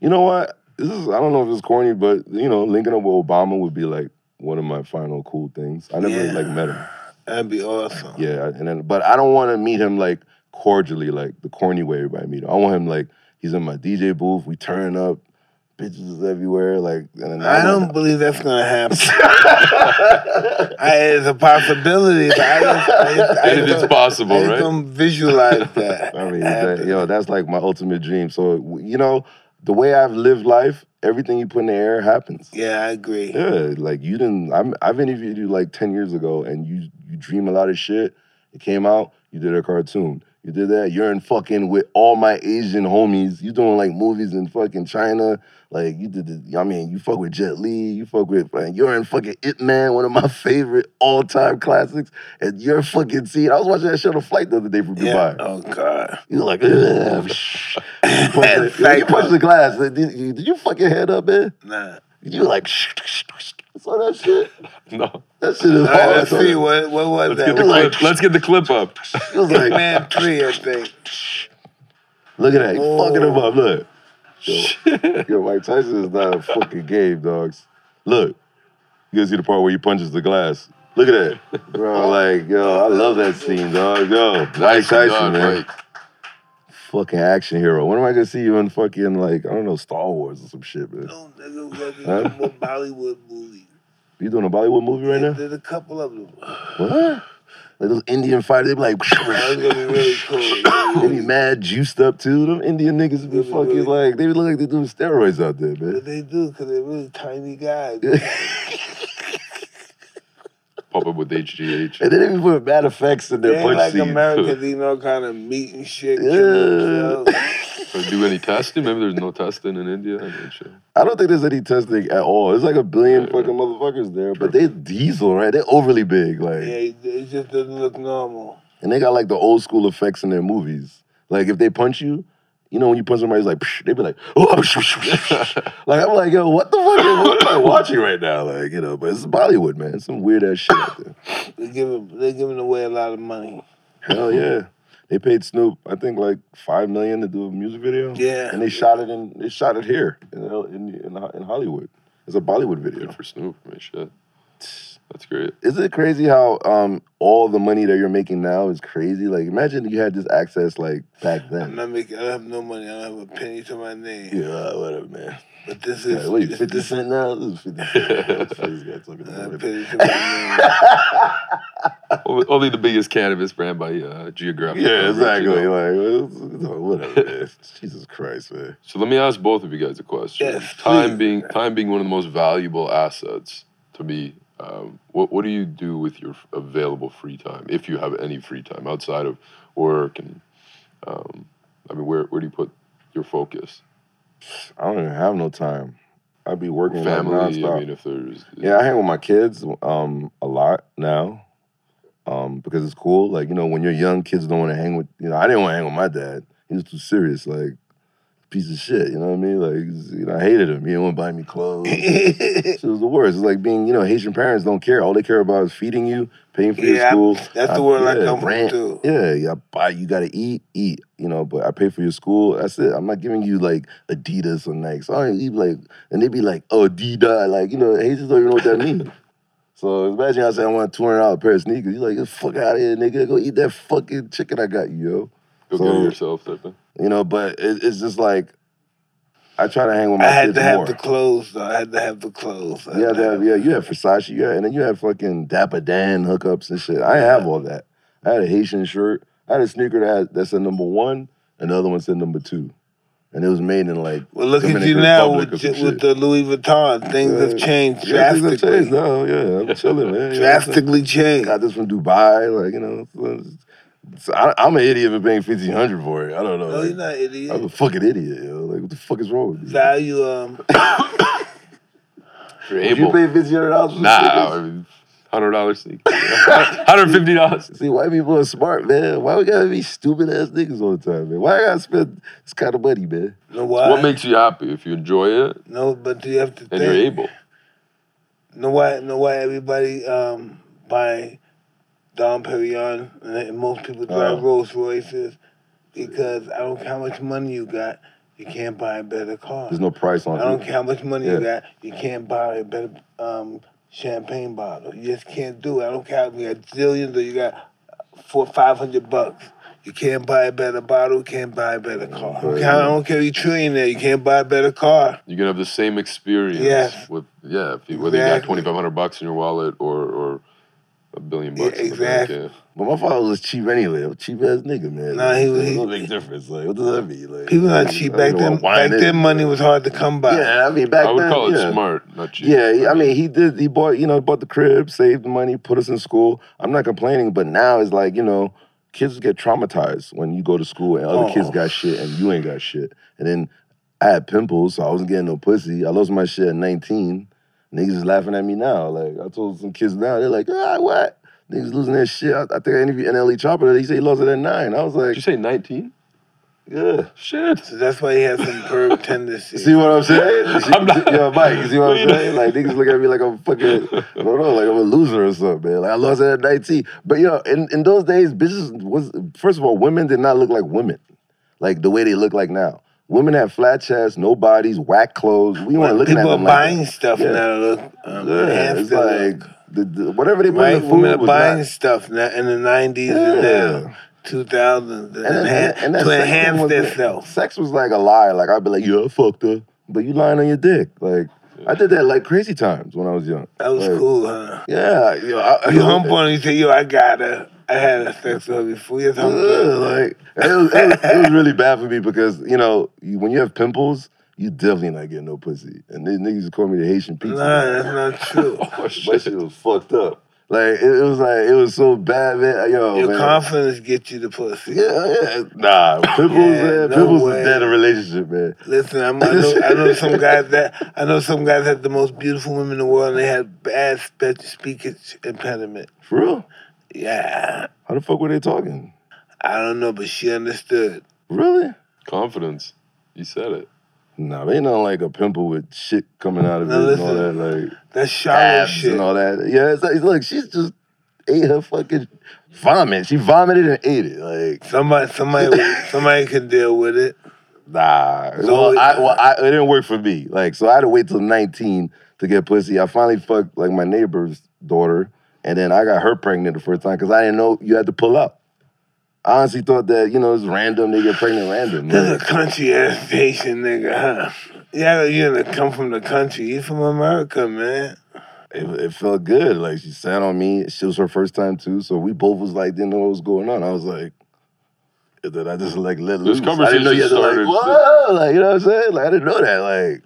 you know what? This is I don't know if it's corny, but you know, linking up with Obama would be like one of my final cool things. I never Yeah. like met him. That'd be awesome. Yeah, and then but I don't want to meet him like cordially, like the corny way everybody meet him. I want him like he's in my DJ booth, we turn up, bitches is everywhere, like and then I don't believe that's gonna happen. I, it's a possibility. But I just, I just, I just it's don't- possible, I just right? don't visualize that. I mean, that, yo, that's like my ultimate dream. So you know, the way I've lived life, everything you put in the air happens. Yeah, I agree. Yeah, like you didn't. I'm, I've interviewed you like ten years ago, and you you dream a lot of shit. It came out. You did a cartoon. You did that. You're in fucking with all my Asian homies. You doing like movies in fucking China. Like you did. The, I mean, you fuck with Jet Li. You fuck with. Like, you're in fucking Ip Man, one of my favorite all time classics. And you're fucking seeing. I was watching that on a flight the other day from Yeah. Dubai. Oh God. You're like, you punch, the, you punch the glass. Did you, did you fucking head up, man? Nah. You like, shh, shh, shh. saw that shit? No. That shit is right, hard. let's see what what was Let's that? get the like- Let's get the clip up. It was like, Man three, I think. look at that. Oh. fucking him up. Look. Yo, yo, Mike Tyson is not a fucking game, dogs. Look. You guys see the part where he punches the glass. Look at that. Bro, like, yo, I love that scene, dog. Yo, Mike Tyson, man. Mike. Fucking action hero. When am I gonna see you in fucking, like, I don't know, Star Wars or some shit, man? No, nigga, fucking Huh? more Bollywood movie. You doing a Bollywood movie right now? There's a couple of them. What? Like those Indian fighters, they be like, That's gonna be really cool. they be mad juiced up too. Them Indian niggas be fucking like, they look like they're doing steroids out there, But man. they do, because they're really tiny guys. Pop up with HGH. And they didn't even put bad effects in They their ain't punch like scenes. Americans, you know, kind of meat and shit. Yeah. Or do any testing? Maybe there's no testing in India. I mean, shit. I don't think there's any testing at all. There's like a billion Yeah. fucking motherfuckers there, but they're diesel, right? They're overly big, like, Yeah, it it just doesn't look normal. and they got like the old school effects in their movies. Like if they punch you, you know, when you punch somebody, it's like psh, they be like, oh, like I'm like, yo, what the fuck? Is, what am I watching right now? Like, you know, but it's Bollywood, man. It's some weird ass shit out there. They're giving, they're giving away a lot of money. Hell yeah. They paid Snoop, I think, like five million to do a music video. Yeah. and they shot it in. They shot it here in in, in, in Hollywood. It's a Bollywood video. Good for Snoop. I mean, shit. That's great. Is it crazy how um all the money that you're making now is crazy? Like, imagine you had this access like back then. I'm not making, I don't have no money. I don't have a penny to my name. Yeah, whatever, man. But this is, Yeah, wait, 50 this, cent now? This is 50 cent. This guy talking I have a penny to my Only, only the biggest cannabis brand by uh, geographic. Yeah, exactly. you know? Like, it's- it's- whatever, man. Jesus Christ, man. So let me ask both of you guys a question. Yes, time please. being time being one of the most valuable assets to me. Um, what what do you do with your available free time, if you have any free time outside of work? And um, I mean, where where do you put your focus? I don't even have no time. I'd be working like, Family. nonstop. I mean, if there's Yeah, I hang with my kids um a lot now. Um, because it's cool. Like, you know, when you're young, kids don't want to hang with you know, I didn't want to hang with my dad. He was too serious, like piece of shit, you know what I mean? Like you know, I hated him. He didn't want to buy me clothes. name. it was the worst. It's like being, you know, Haitian parents don't care. All they care about is feeding you, paying for your Yeah, school. that's the world I yeah, come from, too. Yeah, yeah, buy you gotta eat, eat, you know, but I pay for your school. That's it. I'm not giving you like Adidas or Nike. So I don't even like and they'd be like, oh Adidas, like, you know, Haitians don't even know what that means. So imagine I say I want a two hundred dollar pair of sneakers. You like, get the fuck out of here, nigga. Go eat that fucking chicken I got you, yo. go so- get it yourself type thing. You know, but it, it's just like I try to hang with my I had to have more. the clothes, though. I had to have the clothes. I Yeah, had to that, yeah, you have Versace, yeah, and then you have fucking Dapper Dan hookups and shit. I have all that. I had a Haitian shirt. I had a sneaker that had, that said number one, and the other one said number two, and it was made in like. Well, look at you now with, with shit. the Louis Vuitton. Things Yeah. have changed Yeah, things have drastically. changed now. Yeah, I'm chilling, man. You know I'm drastically changed. Got this from Dubai, like you know. So, so I, I'm an idiot for paying fifteen hundred for it. I don't know. No, like, you're not an idiot. I'm a fucking idiot, yo. Like, what the fuck is wrong with you? Value, um, If you're Would you pay fifteen hundred dollars for Nah. I mean, hundred dollars. Hundred fifty dollars. See, white people are smart, man. Why we gotta be stupid ass niggas all the time, man? Why I gotta spend this kind of money, man? know why? What makes you happy if you enjoy it no, but you have to and think. you're able? No, why? No, why everybody um buy Dom Perignon and most people drive Oh. Rolls Royces because I don't care how much money you got, you can't buy a better car. There's no price on it. I don't care how much money Yeah. you got, you can't buy a better um, champagne bottle. You just can't do it. I don't care if you got zillions or you got four, five hundred bucks. You can't buy a better bottle, can't buy a better car. I don't care, I don't care if you're trillionaire, you can't buy a better car. You can have the same experience Yes. with yeah, if you, whether you got twenty five hundred bucks in your wallet or a billion Yeah, bucks. in the bank, exactly. But my father was cheap anyway. A cheap ass nigga, man. Nah, he was- There's no big difference. Like, what does that mean? Like, People not cheap back then. Back then, money was hard to come by. Yeah, I mean, back then. I would then, call it yeah. smart, not cheap. Yeah, I mean, he did. He bought, you know, bought the crib, saved the money, put us in school. I'm not complaining, but now it's like, you know, kids get traumatized when you go to school and other Oh. kids got oh. shit and you ain't got shit. And then I had pimples, so I wasn't getting no pussy. I lost my shit at 19. Niggas is laughing at me now. Like I told some kids now, they're like, ah, what? Niggas losing their shit. I, I think I interviewed NLE Chopper. He said he lost it at nine. I was Did like, you say 19? yeah. Shit. So that's why he has some perv tendencies. See what I'm saying? I'm not- Yo, Mike, you see what I'm saying? Like niggas look at me like I'm fucking, I don't know, like I'm a loser or something, man. Like I lost it at 19. But yo, in, in those days, bitches was first of all, women did not look like women, like the way they look like now. Women have flat chests, no bodies, whack clothes. We weren't looking People at them like buying stuff Yeah. now. Look, um, Yeah, it's like the, the, whatever they put in the Women are buying not, stuff now in the nineties and Yeah. now And, and, and to sex enhance themselves. Sex was like a lie. Like I'd be like, yeah, I fucked her, but you lying on your dick. Like I did that like crazy times when I was young. That was Like, cool, huh? Yeah, yo, I, You hump on her, you say, "Yo, I got her. I had a sex with her before." Hump Yeah, her. like it was, it, was, it was really bad for me because you know when you have pimples, you definitely not getting no pussy. And these niggas call me the Haitian pizza. Nah, that's not true. Oh, My shit. shit was fucked up. Like it, it was like it was so bad, man. Yo, Your man. confidence get you the pussy. Yeah, yeah. Nah, pimples, Yeah, man. no pimples way. is dead in relationship, man. Listen, I'm, I know I know some guys that I know some guys had the most beautiful women in the world, and they had bad spe- speech impediment. For real? Yeah, How the fuck were they talking? I don't know, but she understood. Really? Confidence. You said it. Nah, they not like a pimple with shit coming out of No, it and all that, like That's shallow shit. and all that. Yeah, it's like, look, she's just ate her fucking vomit. She vomited and ate it. Like, Somebody, somebody, somebody can deal with it. nah. So- well, I, well, I, it didn't work for me. Like, so I had to wait till 19 to get pussy. I finally fucked like my neighbor's daughter, and then I got her pregnant the first time because I didn't know you had to pull up. I honestly thought that you know it's random. They get pregnant random. This is a country ass Haitian nigga, huh? Yeah, you gonna come from the country. You from America, man. it, it felt good. Like she sat on me. She was her first time too, so we both was like didn't know what was going on. I was like, and then I just like let This loose. I didn't know you had to conversation like, started- whoa, like you know what I'm saying? Like I didn't know that. Like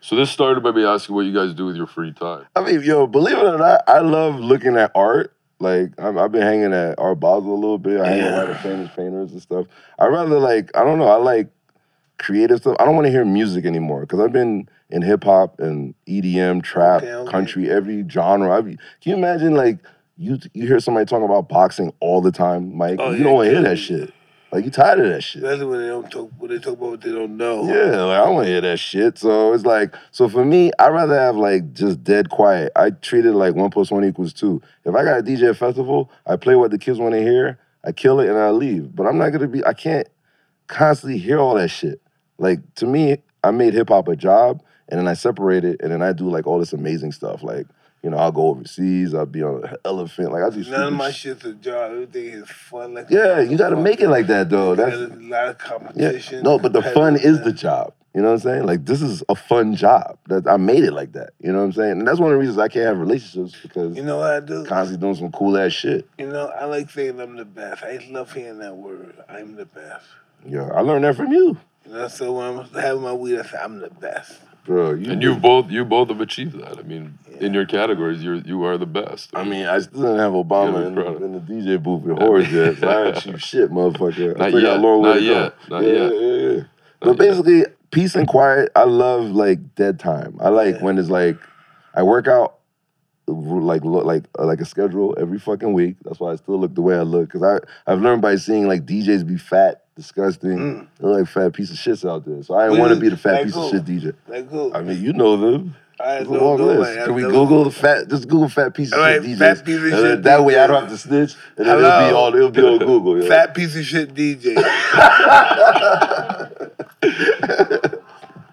So this started by me asking what you guys do with your free time. I mean, yo, believe it or not, I love looking at art. Like I'm, I've been hanging at Art Basel a little bit. I hang Yeah. around with famous painters and stuff. I rather like I don't know. I like creative stuff. I don't want to hear music anymore because I've been in hip hop and EDM, trap, Okay, okay. country, every genre. I, can you imagine like you you hear somebody talking about boxing all the time, Mike? Oh, you yeah, don't want to hear that shit. Like you tired of that shit. Especially when they don't talk. When they talk about what they don't know. Yeah, like I don't want to hear that shit. So it's like, so for me, I'd rather have like just dead quiet. I treat it like one plus one equals two. If I got a DJ festival, I play what the kids want to hear, I kill it, and I leave. But I'm not gonna be. I can't constantly hear all that shit. Like to me, I made hip hop a job, and then I separate it, and then I do like all this amazing stuff. Like you know, I'll go overseas. I'll be on an elephant. Like I do. None of my shit's a job. Everything is fun. Like Yeah, you got to make it like that though. That's a lot of yeah. competition. No, but the fun is the job. You know what I'm saying? Like this is a fun job. That I made it like that. You know what I'm saying? And that's one of the reasons I can't have relationships because You know what I do? constantly doing some cool ass shit. You know, I like saying I'm the best. I love hearing that word. I'm the best. Yeah, I learned that from you, You know, so when I'm having my weed, I say I'm the best. Bro. You, And you both you both have achieved that. I mean, in your categories, you're you are the best. I mean, I still didn't have Obama Yeah, in, in the DJ booth with whores yet. So I ain't shoot shit, motherfucker. I Not still got a yet, long way not to go. yet, not yeah, yet. yeah, yeah. Not But yet. basically, peace and quiet. I love like dead time. I like Yeah. when it's like I work out like lo- like uh, like a schedule every fucking week. That's why I still look the way I look because I I've learned by seeing like DJs be fat, disgusting, Mm. they're like fat piece of shits out there. So I didn't want to be the fat Like piece who? of shit DJ. Like who? I mean, you know them. I It's don't long know. list. Can we I've Google the fat? Just Google fat piece of All right, shit DJs. fat piece of shit then that way I don't have to snitch, and then it'll be all it'll be on Google. never- yo. Fat piece of shit DJ.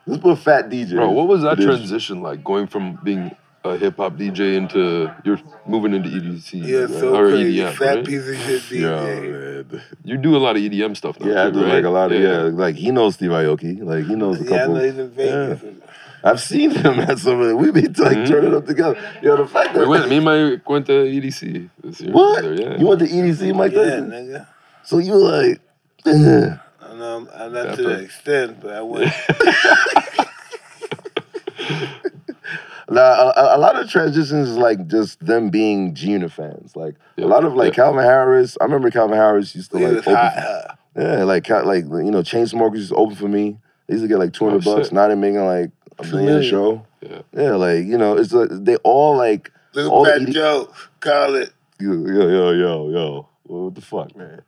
Let's put fat DJ. Bro, what was that transition like going from being a hip hop DJ into you're moving into EDC Yeah, right? so or crazy. EDM? Fat right? piece of shit DJ. Yo, man. You do a lot of EDM stuff now. Yeah, I do right? like a lot of yeah. Like he knows Steve Aoki. Like he knows a Yeah, couple. know he's in Vegas. I've seen him at some of it. We be like Mhm. turning up together. Yo, the fact that We went. Me and Mike went to EDC this year. what? together, Yeah. You went to EDC, Mike? Yeah, Tyson? nigga. So you were like, eh. I know I'm not to Dapper. the extent, but I went. Nah, a, a lot of transitions is like just them being G Unit fans. Like Yeah, a lot of like yeah. Calvin Harris. I remember Calvin Harris used to like open. hot, hot. Yeah, like Cal- like you know, Chainsmokers used to open for me. They used to get like two hundred Oh, bucks. shit. Now they're making like a Two million a million. show. Yeah. Yeah, like you know, it's like they all like Look all at Fat Joe. Call it. yo yo yo yo yo. What the fuck, man?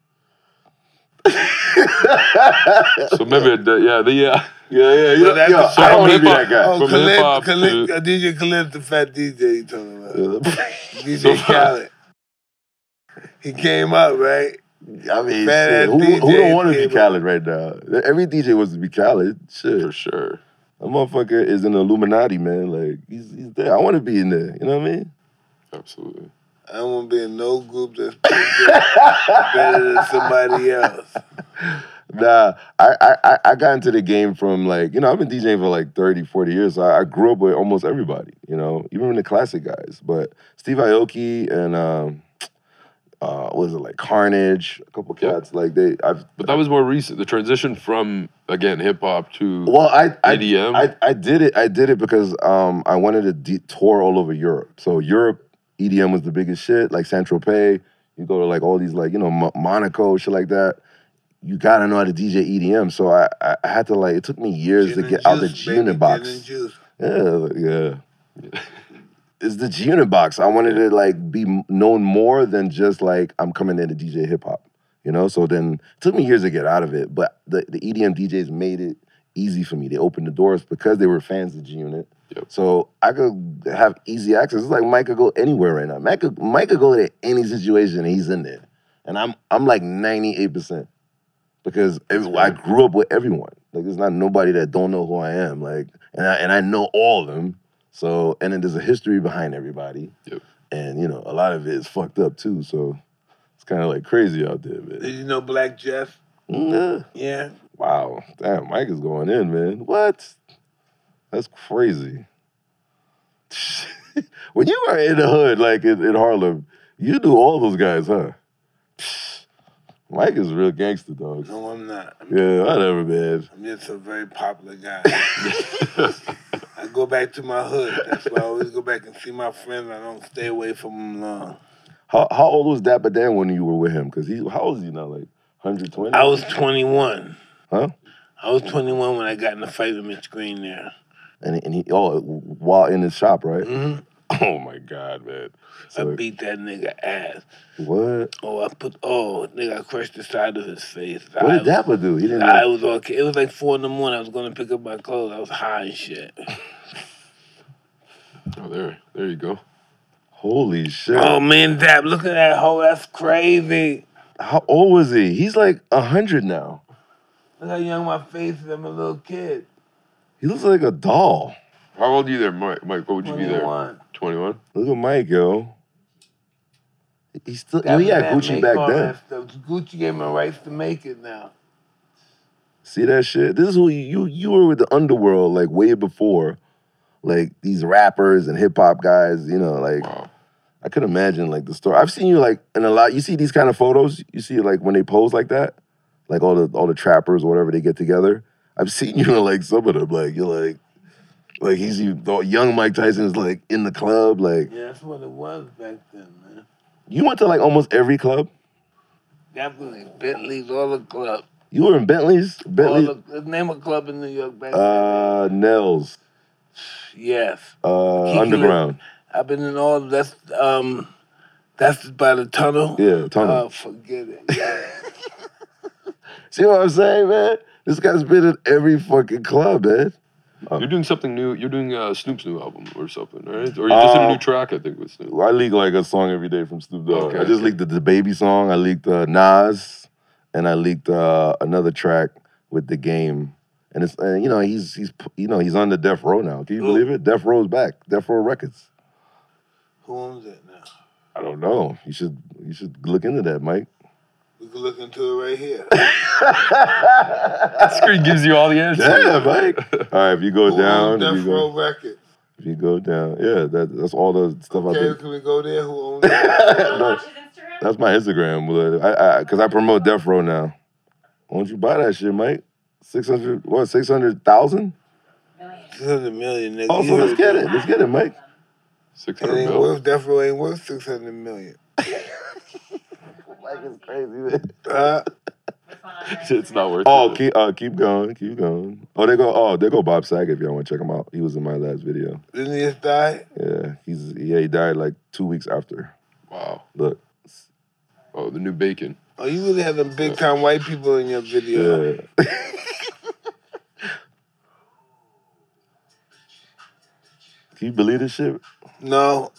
So maybe the, yeah the yeah. Yeah, yeah, Well, yeah. that's Yo, the I song don't want to be that guy. Oh, From Khaled, hip-hop Khaled, uh, DJ Khaled, the fat DJ you talking about. DJ So- Khaled. He came up, right? I mean, Fat shit, ass who, who DJ don't want to be came Khaled right now? Every DJ wants to be Khaled. Shit. For sure. That motherfucker is an Illuminati, man. Like he's he's there. I want to be in there. You know what I mean? Absolutely. I don't want to be in no group that's better than somebody else. Nah, I, I I- I got into the game from like you know I've been DJing for like 30, 40 years. So I, I grew up with almost everybody. You know, even the classic guys. But Steve Aoki and um, uh, what was it like Carnage? A couple Yeah. cats like they. I've But that was more recent. The transition from again hip hop to Well, I I, I I did it. I did it because um I wanted to de- tour all over Europe. So Europe EDM was the biggest shit. Like Saint Tropez, you go to like all these like you know Mo- Monaco shit like that. You gotta know how to DJ EDM. So I I, I had to like it took me years to get out the juice, G Unit box. Yeah, yeah. It's the G Unit box. I wanted to like be known more than just like I'm coming in to DJ hip hop. You know, so then it took me years to get out of it. But the, the EDM DJs made it easy for me. They opened the doors because they were fans of G Unit. Yep. So I could have easy access. It's like Mike could go anywhere right now. Mike could, Mike could go to any situation and he's in there. And I'm I'm like 98% because every, I grew up with everyone. Like there's not nobody that don't know who I am. Like and I and I know all of them. So and then there's a history behind everybody. Yep. And you know, a lot of it is fucked up too. So it's kind of like crazy out there, man. Did you know Black Jeff? Mm, yeah. Wow. Damn, Mike is going in, man. What? That's crazy. when you are in the hood, like in, in Harlem, you do all those guys, huh? Mike is a real gangster, dog. No, I'm not. I'm, Yeah, whatever, man. I'm just a very popular guy. I go back to my hood. That's why I always go back and see my friends. I don't stay away from them long. How how old was Dapper Dan when you were with him? Because he how old is he now? Like 120? I was 21. Huh? I was 21 when I got in the fight with Mitch Green there. And he, and he oh while in his shop, right? hmm Oh my god, man. I beat that nigga ass. what? Oh, I put, oh, nigga, I crushed the side of his face. What eye did Dapper do? He didn't. I was okay. It was like four in the morning. I was going to pick up my clothes. I was high and shit. Oh, there, there you go. Holy shit! Oh, man, Dap, look at that hoe. That's crazy. How old was he? He's like a hundred now. Look how young my face is. I'm a little kid. He looks like a doll. How old are you there, Mike? Mike, what would you be there? 21. Twenty-one. Look at Mike, yo. He's still. That Yo, he had that Gucci make back all then. that stuff. Gucci gave him me rights to make it now. See that shit? This is who you you were with the underworld like way before, like these rappers and hip hop guys. You know, like Wow. I could imagine like the story. I've seen you like in a lot. You see these kind of photos. You see like when they pose like that, like all the all the trappers or whatever they get together. I've seen you in like some of them. Like you're like, like he's Young Mike Tyson is like in the club. Like Yeah, that's what it was back then, man. you went to like almost every club. Definitely. Bentley's, all the club. You were in Bentley's. All Bentley's. the, name a club in New York back then. Uh, Nell's. Yes. Uh, Kiki Underground. I've been in all that's um that's by the tunnel. Yeah, tunnel. Oh, forget it. See what I'm saying, man? This guy's been in every fucking club, man. You're doing something new. You're doing uh, Snoop's new album or something, right? Or you just did a new track, I think, with Snoop. I leak like a song every day from Snoop Dogg. Okay. I just leaked the, the baby song. I leaked uh, Nas, and I leaked uh, another track with the game. And it's uh, you know he's he's you know he's on the Death Row now. Can you Ooh. believe it? Death Row's back. Death Row Records. Who owns it now? I don't know. You should you should look into that, Mike. We can look into it right here. That screen gives you all the answers. Yeah, Mike. All right, if you go Who down, owns if you Death Row go, Records? if you go down, yeah, that, that's all the stuff Okay, I've been. can we go there? Who owns No, Watch his Instagram. that's my Instagram. but I, I, cause I promote Death Row now. Why don't you buy that shit, Mike? Six hundred, what? Six hundred thousand? Million. Six hundred million, nigga. Oh, You so let's get it. Let's get it, Mike. Six It hundred ain't worth Death Row ain't worth six hundred million. Mike is crazy, man. Uh, What's going on there? It's not worth Oh, it. keep uh, keep going, keep going. Oh, they go. Oh, they go. Bob Saget. If y'all want to check him out, he was in my last video. didn't he just die? Yeah, he's yeah. He died like two weeks after. Wow. Look. Oh, the new bacon. Oh, you really had them big time white people in your video. Yeah. Can you believe this shit? No,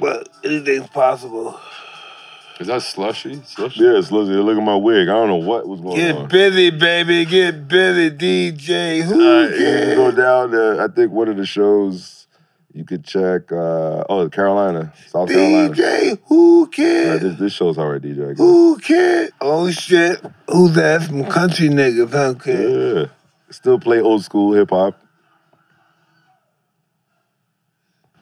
but anything's possible. Is that slushy? Slushy? Yeah, it's literally look at my wig. I don't know what was going Get on. Get busy, baby. Get busy, DJ. Who Uh, you can go down there. I think one of the shows you could check. Uh, oh, Carolina, South Carolina. DJ, who All right, cares? this, this show's alright, DJ. I. Who cares? Oh shit. Who's that? Some country niggas, huh? kid? Yeah, still play old school hip hop.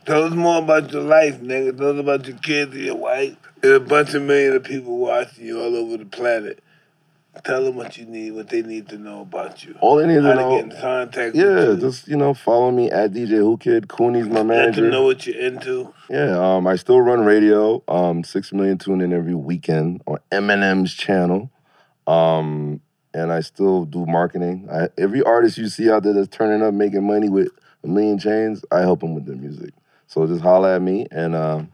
Tell us more about your life, nigga. Tell us about your kids and your wife. There's a bunch of million of people watching you all over the planet. Tell them what you need, what they need to know about you. All they need How to know. get in contact Yeah, with you. just you know, follow me at DJ Whoo Kid. Cooney's my Let manager. them know what you're into. Yeah, um, I still run radio. Um, six million tune in every weekend on Eminem's channel. Um, and I still do marketing. I, every artist you see out there that's turning up, making money with a million chains, I help them with their music. So just holla at me. And um,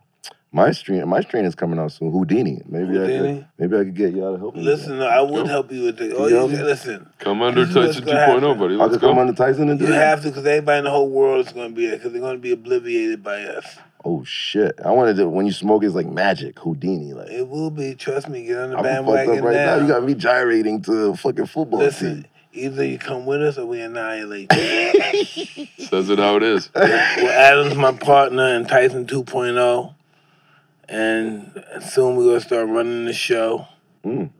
my stream, my stream is coming out soon. Houdini. Maybe I Houdini? could, maybe I could get y'all to help me. with Listen, I would help you with the. Oh, You you, listen. Come under This is what's Tyson gonna 2.0, happen. buddy. that. I'll Let's just come go. on the Tyson and do You that. have to, because everybody in the whole world is going to be there, because they're going to be obliviated by us. Oh shit! I wanted to. When you smoke, it's like magic. Houdini, like. It will be. Trust me. Get on the I'm fucked bandwagon up right now. now. You got me gyrating to a fucking football Listen, team. Either you come with us or we annihilate you. Says it how it is. well, Adam's my partner in Tyson 2.0. And soon we're going to start running the show. Mm.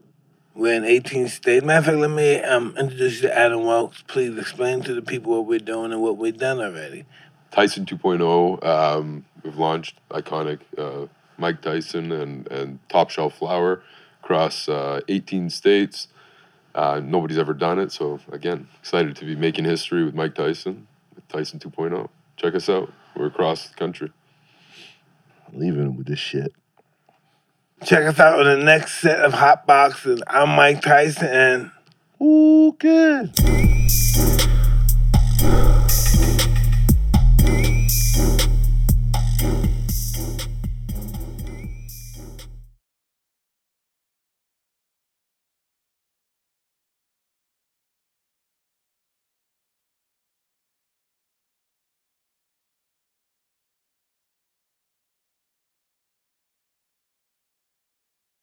We're in 18 states. Matter of fact, let me um, introduce you to Adam Wilks. Please explain to the people what we're doing and what we've done already. Tyson 2.0. Um, we've launched iconic uh, Mike Tyson and, and Top Shelf Flower across uh, 18 states. Uh, nobody's ever done it, so again, excited to be making history with Mike Tyson, with Tyson 2.0. Check us out. We're across the country. Leaving with this shit. Check us out on the next set of Hot Boxes. I'm Mike Tyson, and Ooh, good.